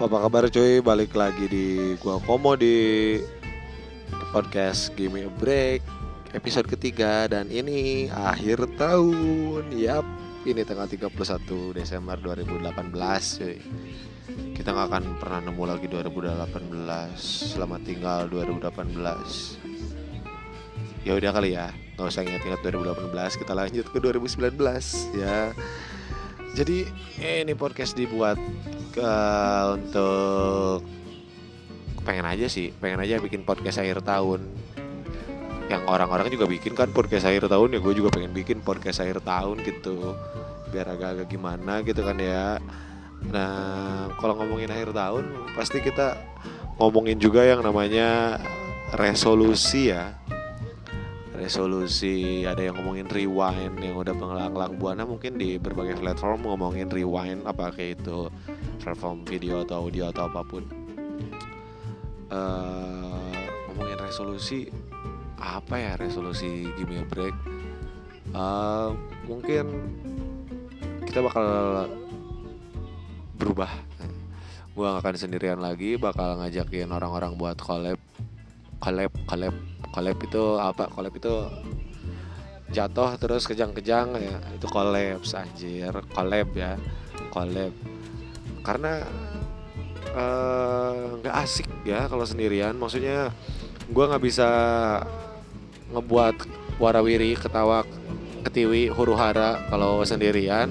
Apa kabar cuy? Balik lagi di gua Komo di podcast Give Me a Break episode ketiga dan ini akhir tahun. Yap, ini tanggal 31 Desember 2018 cuy. Kita nggak akan pernah nemu lagi 2018. Selamat tinggal 2018. Ya udah kali ya, nggak usah ingat-ingat 2018. Kita lanjut ke 2019 ya. Jadi ini podcast dibuat ke untuk pengen aja sih, pengen aja bikin podcast akhir tahun. Yang orang-orang juga bikin kan podcast akhir tahun ya, gue juga pengen bikin podcast akhir tahun gitu, biar agak-agak gimana gitu kan ya. Nah kalau ngomongin akhir tahun, pasti kita ngomongin juga yang namanya resolusi ya resolusi ada yang ngomongin rewind yang udah penglang-lang buana mungkin di berbagai platform ngomongin rewind apa kayak itu platform video atau audio atau apa pun. Uh, ngomongin resolusi apa ya resolusi give me a break? Uh, mungkin kita bakal berubah. Gue gak akan sendirian lagi bakal ngajakin orang-orang buat collab. Collab collab collab itu apa? Collab itu jatuh terus kejang-kejang ya. Itu collab anjir. Collab ya. Collab karena nggak uh, asik ya kalau sendirian. Maksudnya gue nggak bisa ngebuat warawiri ketawa ketiwi huru hara kalau sendirian.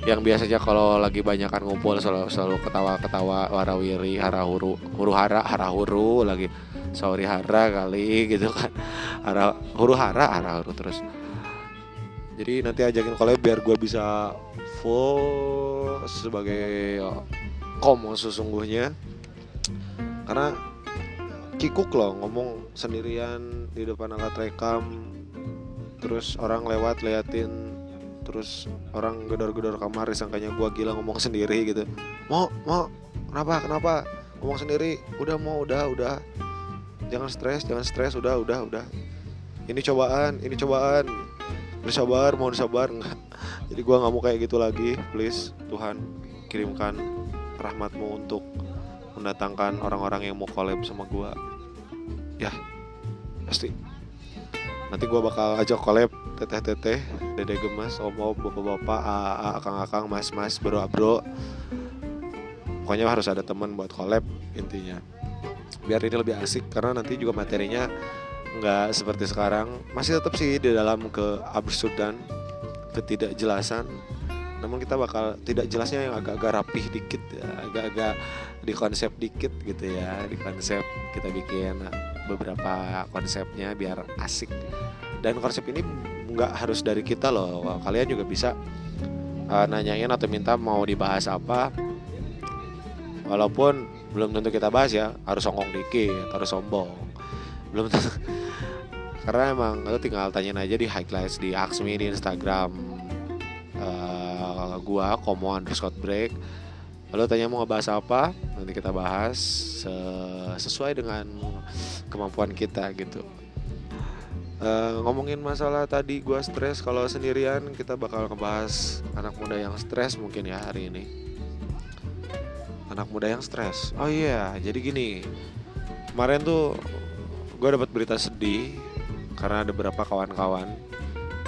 Yang biasanya kalau lagi banyakan ngumpul selalu selalu ketawa ketawa warawiri hara huru huru hara hara huru lagi. Sorry hara kali gitu kan. Hara huru hara hara huru terus. Jadi nanti ajakin collab biar gue bisa full sebagai komo sesungguhnya. Karena kikuk loh ngomong sendirian di depan alat rekam terus orang lewat liatin terus orang gedor-gedor kamar disangkanya gue gila ngomong sendiri gitu. Mau mau kenapa kenapa? Ngomong sendiri udah mau udah udah. Jangan stres jangan stres udah udah udah. Ini cobaan ini cobaan. Bersabar mohon sabar. Enggak jadi gue nggak mau kayak gitu lagi. Please Tuhan kirimkan rahmatmu untuk mendatangkan orang-orang yang mau collab sama gue ya pasti. Nanti gue bakal ajak collab teteh-teteh dede gemas om-om bapak-bapak akang-akang mas-mas bro-bro pokoknya harus ada teman buat collab intinya. Biar ini lebih asik karena nanti juga materinya nggak seperti sekarang. Masih tetap sih di dalam keabsurdan ketidakjelasan. Namun kita bakal tidak jelasnya yang agak-agak rapih dikit ya agak-agak di konsep dikit gitu ya di konsep kita bikin beberapa konsepnya biar asik. Dan konsep ini nggak harus dari kita loh. Kalian juga bisa uh, nanyain atau minta mau dibahas apa. Walaupun belum tentu kita bahas ya harus songong dikit harus sombong. Belum tentu karena emang lo tinggal tanyain aja di highlights di Aksmi di Instagram. Uh, gua komo underscore break. Lalu tanya mau ngebahas apa nanti kita bahas sesuai dengan kemampuan kita gitu. Uh, ngomongin masalah tadi gua stres kalau sendirian kita bakal ngebahas anak muda yang stres mungkin ya hari ini. Anak muda yang stres. Oh iya yeah. jadi gini. Kemarin tuh gue dapat berita sedih karena ada beberapa kawan-kawan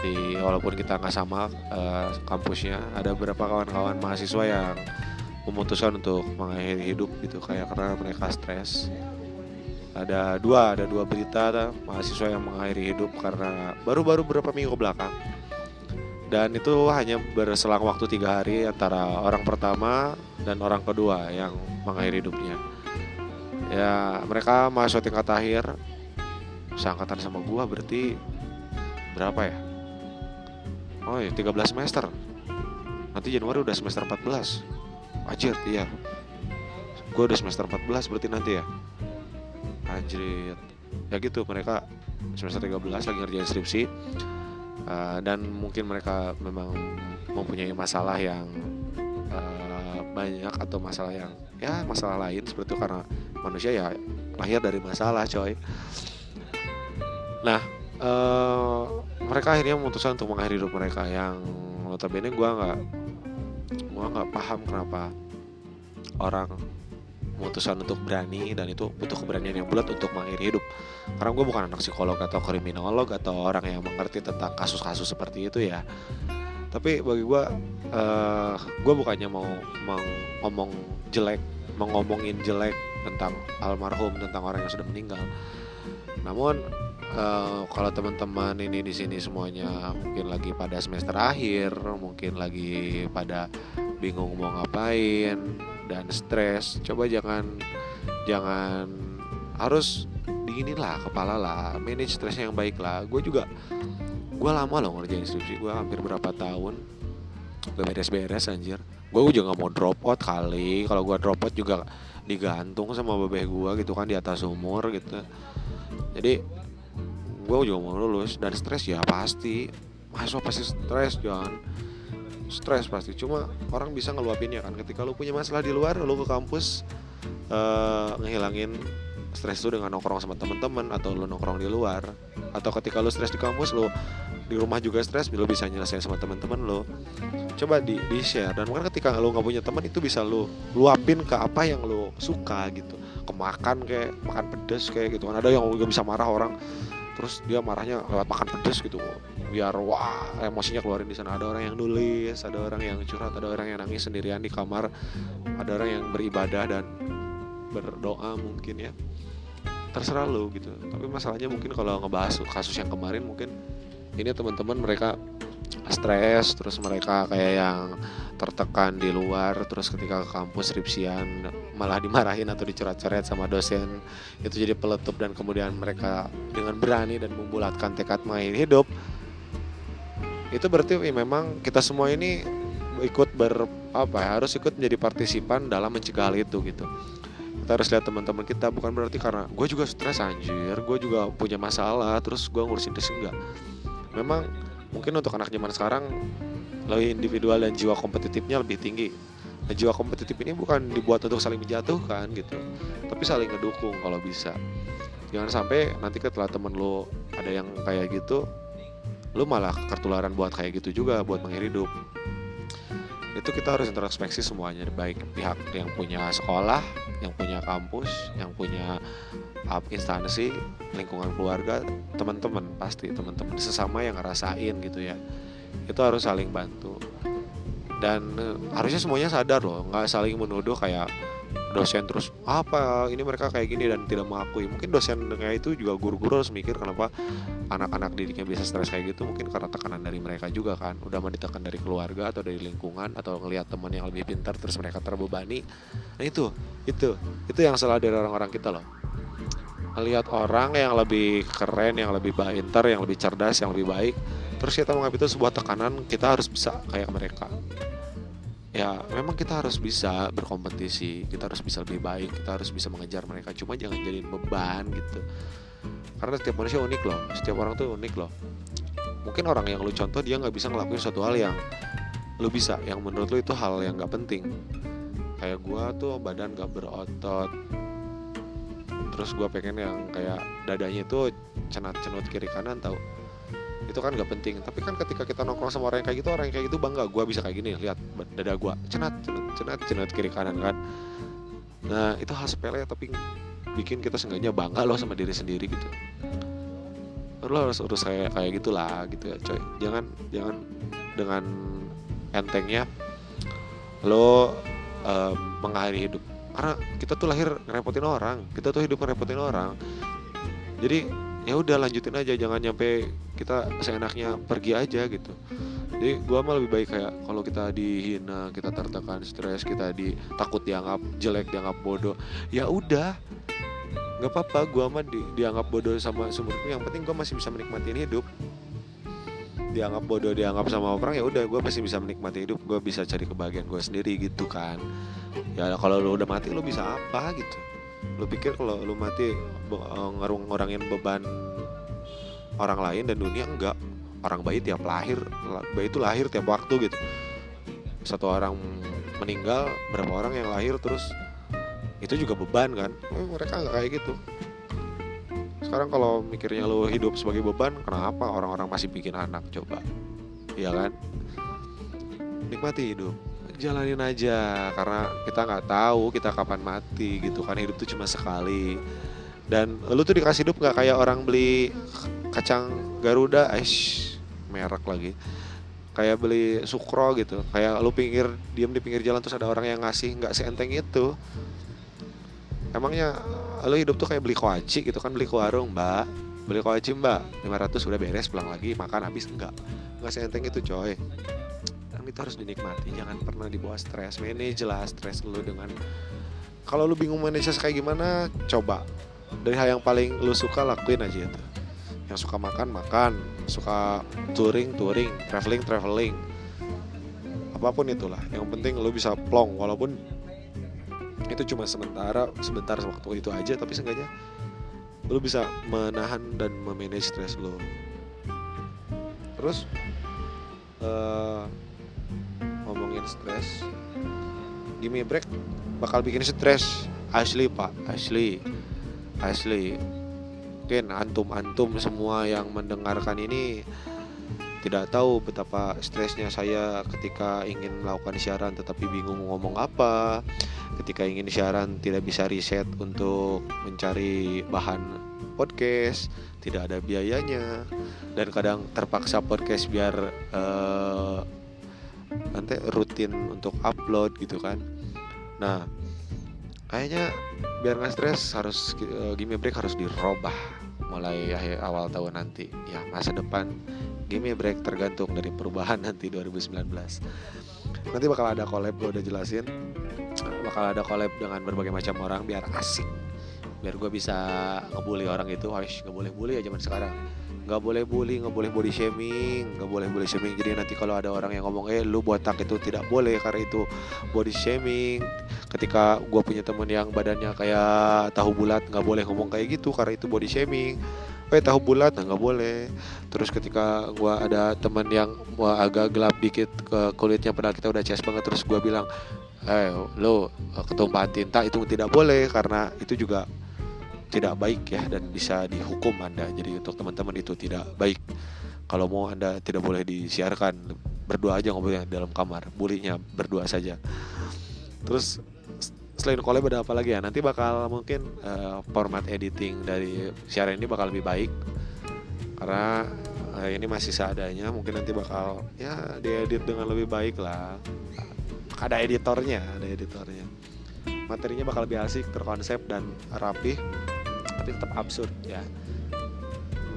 di walaupun kita nggak sama uh, kampusnya ada beberapa kawan-kawan mahasiswa yang memutuskan untuk mengakhiri hidup gitu kayak karena mereka stres. Ada dua ada dua berita ada mahasiswa yang mengakhiri hidup karena baru-baru beberapa minggu belakang. Dan itu hanya berselang waktu tiga hari antara orang pertama dan orang kedua yang mengakhiri hidupnya. Ya mereka masuk tingkat akhir seangkatan sama gua berarti berapa ya? Oh ya 13 semester. Nanti Januari udah semester 14 Anjir iya. Gue udah semester 14 berarti nanti ya? Anjir Ya gitu mereka semester 13 lagi ngerjain skripsi. Uh, dan mungkin mereka memang mempunyai masalah yang uh, banyak atau masalah yang ya masalah lain seperti itu karena manusia ya lahir dari masalah coy nah uh, mereka akhirnya memutuskan untuk mengakhiri hidup mereka yang notabene gue nggak gue nggak paham kenapa orang keputusan untuk berani dan itu butuh keberanian yang bulat untuk mengakhiri hidup. Karena gue bukan anak psikolog atau kriminolog atau orang yang mengerti tentang kasus-kasus seperti itu ya. Tapi bagi gue uh, gue bukannya mau ngomong jelek mau ngomongin jelek tentang almarhum tentang orang yang sudah meninggal. Namun uh, kalau teman-teman ini di sini semuanya mungkin lagi pada semester akhir mungkin lagi pada bingung mau ngapain dan stres coba jangan jangan harus dinginin lah kepala lah manage stresnya yang baik lah. Gue juga gue lama loh ngerjain skripsi gue hampir berapa tahun gak beres-beres anjir. Gue juga gak mau drop out kali kalau gue drop out juga digantung sama bebek gue gitu kan di atas umur gitu. Jadi gue juga mau lulus. Dan stres ya pasti. Masuk pasti stres jangan stres pasti. Cuma orang bisa ngeluapinnya kan. Ketika lu punya masalah di luar lu ke kampus uh, ngehilangin stres itu dengan nongkrong sama teman-teman atau lu nongkrong di luar. Atau ketika lu stres di kampus lu di rumah juga stres lu bisa nyelesain sama teman-teman lu. Coba di di share dan mungkin ketika lu nggak punya teman itu bisa lu luapin ke apa yang lu suka gitu. Kemakan kayak makan pedas kayak gitu kan. Ada yang juga bisa marah orang terus dia marahnya lewat makan pedas gitu biar wah emosinya keluarin di sana. Ada orang yang nulis ada orang yang curhat ada orang yang nangis sendirian di kamar. Ada orang yang beribadah dan berdoa mungkin ya. Terserah lo gitu. Tapi masalahnya mungkin kalau ngebahas kasus yang kemarin mungkin ini teman-teman mereka stres terus mereka kayak yang tertekan di luar terus ketika ke kampus skripsian malah dimarahin atau dicoret-coret sama dosen. Itu jadi peletup dan kemudian mereka dengan berani dan membulatkan tekad main hidup. Itu berarti ya memang kita semua ini ikut ber apa ya, harus ikut menjadi partisipan dalam mencegah hal itu gitu. Kita harus lihat teman-teman kita bukan berarti karena gue juga stres anjir gue juga punya masalah terus gue ngurusin itu enggak memang mungkin untuk anak zaman sekarang lebih individual dan jiwa kompetitifnya lebih tinggi. Nah, jiwa kompetitif ini bukan dibuat untuk saling menjatuhkan gitu tapi saling ngedukung kalau bisa. Jangan sampai nanti ketika temen lo ada yang kayak gitu lo malah ketularan buat kayak gitu juga buat mengakhiri hidup itu kita harus introspeksi semuanya baik pihak yang punya sekolah yang punya kampus yang punya up instansi lingkungan keluarga teman-teman pasti teman-teman sesama yang ngerasain gitu ya. Itu harus saling bantu. Dan uh, harusnya semuanya sadar loh nggak saling menuduh kayak dosen terus apa ini mereka kayak gini dan tidak mengakui. Mungkin dosen kayak itu juga guru-guru harus mikir kenapa anak-anak didiknya bisa stres kayak gitu mungkin karena tekanan dari mereka juga kan. Udah mau ditekan dari keluarga atau dari lingkungan atau ngelihat teman yang lebih pintar terus mereka terbebani. Nah itu itu itu yang salah dari orang-orang kita loh. Melihat orang yang lebih keren yang lebih pintar yang lebih cerdas yang lebih baik terus kita menganggap itu sebuah tekanan kita harus bisa kayak mereka. Ya memang kita harus bisa berkompetisi kita harus bisa lebih baik kita harus bisa mengejar mereka. Cuma jangan jadiin beban gitu karena setiap manusia unik loh setiap orang tuh unik loh. Mungkin orang yang lu contoh dia nggak bisa ngelakuin suatu hal yang lu bisa yang menurut lu itu hal yang nggak penting. Kayak gua tuh badan gak berotot. Terus gua pengen yang kayak dadanya itu cenat cenut kiri kanan tau. Itu kan gak penting. Tapi kan ketika kita nongkrong sama orang yang kayak gitu orang yang kayak gitu bangga. Gue bisa kayak gini lihat dada gue cenat cenat cenat cenat kiri kanan kan. Nah itu hal sepele tapi bikin kita seenggaknya bangga loh sama diri sendiri gitu. Lo harus urus kayak kayak gitulah gitu ya coy. Jangan jangan dengan entengnya lo uh, mengakhiri hidup. Karena kita tuh lahir ngerepotin orang kita tuh hidup ngerepotin orang. Jadi ya udah lanjutin aja jangan nyampe kita seenaknya pergi aja gitu jadi gue mah lebih baik kayak kalau kita dihina kita tertekan stres kita di takut dianggap jelek dianggap bodoh ya udah. Nggak apa-apa gue mah di, dianggap bodoh sama seumurku yang penting gue masih bisa menikmati hidup. Dianggap bodoh dianggap sama orang ya udah gue masih bisa menikmati hidup. Gue bisa cari kebahagiaan gue sendiri gitu kan. Ya kalau lu udah mati lu bisa apa gitu. Lu pikir kalau lu mati eh, ngerung ngurangin beban orang lain dan dunia? Enggak orang bayi tiap lahir bayi itu lahir tiap waktu gitu. Satu orang meninggal berapa orang yang lahir terus itu juga beban kan? Eh, mereka nggak kayak gitu. Sekarang kalau mikirnya lu hidup sebagai beban kenapa orang-orang masih bikin anak coba? Iya kan? Nikmati hidup. Jalanin aja karena kita nggak tahu kita kapan mati gitu kan. Hidup tuh cuma sekali. Dan lu tuh dikasih hidup nggak? Kayak orang beli kacang Garuda aish merek lagi. Kayak beli sukro gitu. Kayak lu pinggir diem di pinggir jalan terus ada orang yang ngasih nggak seenteng itu. Emangnya lu hidup tuh kayak beli koaci gitu kan? Beli ke warung mbak. Beli koaci mbak. 500 udah beres pulang lagi makan habis enggak nggak seenteng itu coy. Kan itu harus dinikmati jangan pernah dibawa stres. Manage lah stres lu dengan kalau lu bingung manage kayak gimana coba. Dari hal yang paling lu suka lakuin aja itu yang suka makan makan. Suka touring touring. Traveling traveling. Apa pun itulah. Yang penting lu bisa plong. Walaupun itu cuma sementara sebentar waktu itu aja tapi seenggaknya lu bisa menahan dan memanage stres lu. Terus uh, ngomongin stres gimme break bakal bikin stres asli pak. Asli. Asli mungkin antum-antum semua yang mendengarkan ini tidak tahu betapa stresnya saya ketika ingin melakukan siaran tetapi bingung ngomong apa. Ketika ingin siaran tidak bisa riset untuk mencari bahan podcast tidak ada biayanya. Dan kadang terpaksa podcast biar uh, nanti rutin untuk upload gitu kan. Nah kayaknya biar nggak stres harus uh, Gimme Break harus dirubah mulai akhir awal tahun nanti. Ya masa depan Gimme Break tergantung dari perubahan nanti 2019 nanti bakal ada collab gue udah jelasin. Bakal ada collab dengan berbagai macam orang biar asik. Biar gue bisa ngebully orang itu. Harus nggak boleh bully ya zaman sekarang. Nggak boleh bully nggak boleh body shaming nggak boleh body shaming. Jadi nanti kalau ada orang yang ngomong eh lu botak itu tidak boleh karena itu body shaming ketika gue punya temen yang badannya kayak tahu bulat nggak boleh ngomong kayak gitu karena itu body shaming eh tahu bulat nah nggak boleh terus ketika gue ada temen yang agak gelap dikit ke kulitnya padahal kita udah cs banget terus gue bilang eh lo ketumpahan tinta itu tidak boleh karena itu juga tidak baik ya dan bisa dihukum Anda. Jadi untuk teman-teman itu tidak baik. Kalau mau Anda tidak boleh disiarkan, berdua aja ngobrolnya dalam kamar, bulinya berdua saja. Terus selain collab ada apa lagi ya? Nanti bakal mungkin uh, format editing dari siaran ini bakal lebih baik karena uh, ini masih seadanya. Mungkin nanti bakal ya diedit dengan lebih baik lah. Ada editornya, ada editornya. Materinya bakal lebih asik, terkonsep dan rapih tapi tetap absurd ya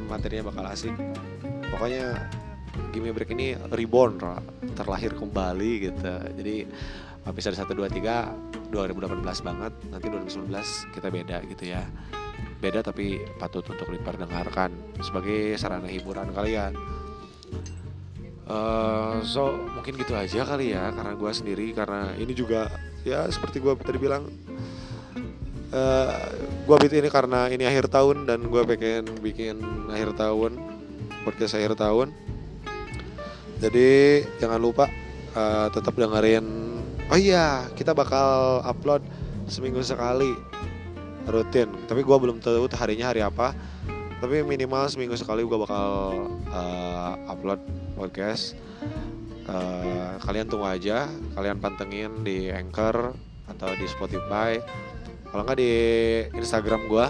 materinya bakal asik pokoknya Gimme Break ini reborn terlahir kembali gitu jadi episode 1, 2, 3 2018 banget nanti 2019 kita beda gitu ya. Beda tapi patut untuk diperdengarkan sebagai sarana hiburan kalian uh, so mungkin gitu aja kali ya karena gue sendiri karena ini juga ya seperti gue tadi bilang uh, eh, gue bikin ini karena ini akhir tahun dan gue pengen bikin akhir tahun podcast akhir tahun. Jadi jangan lupa uh, tetap dengerin oh iya kita bakal upload seminggu sekali rutin. Tapi gue belum tahu harinya hari apa. Tapi minimal seminggu sekali gue bakal uh, upload podcast. Uh, kalian tunggu aja kalian pantengin di anchor atau di spotify. Kalau nggak di Instagram gue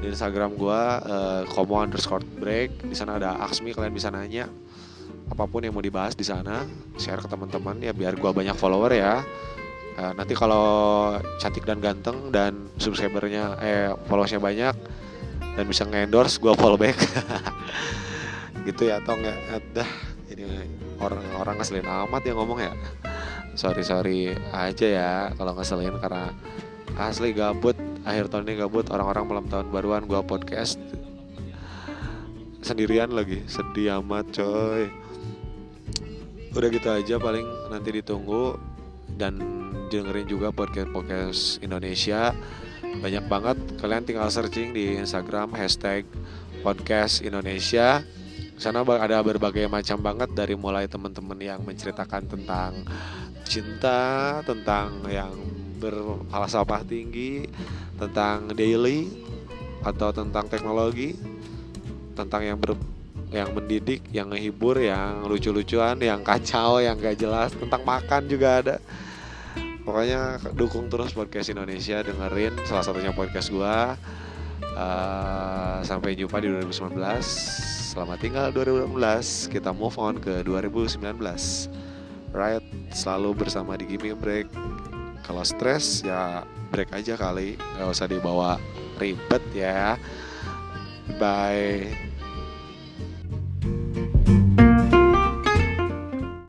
di Instagram gue uh, komo underscore break. Di sana ada Aksmi kalian bisa nanya apa pun yang mau dibahas di sana share ke teman-teman ya biar gue banyak follower ya. Uh, nanti kalau cantik dan ganteng dan subscribernya eh followersnya banyak dan bisa nge-endorse gue follow back. Gitu ya atau nggak dah. Ini orang-orang ngeselin amat yang ngomong ya. Sorry sorry aja ya kalau ngeselin karena asli gabut akhir tahun ini gabut orang-orang malam tahun baruan gua podcast sendirian lagi. Sedih amat coy udah gitu aja paling nanti ditunggu dan dengerin juga podcast podcast Indonesia. Banyak banget kalian tinggal searching di Instagram hashtag podcast Indonesia. Sana ada berbagai macam banget dari mulai teman-teman yang menceritakan tentang cinta tentang yang berfalsafah tinggi tentang daily atau tentang teknologi tentang yang ber yang mendidik, yang ngehibur, yang lucu-lucuan, yang kacau, yang gak jelas tentang makan juga ada. Pokoknya dukung terus podcast Indonesia, dengerin salah satunya podcast gua. Uh, sampai jumpa di 2019. Selamat tinggal 2018. Kita move on ke 2019. Right, selalu bersama di Gimme Break. Kalau stres ya break aja kali, nggak usah dibawa ribet ya. Bye.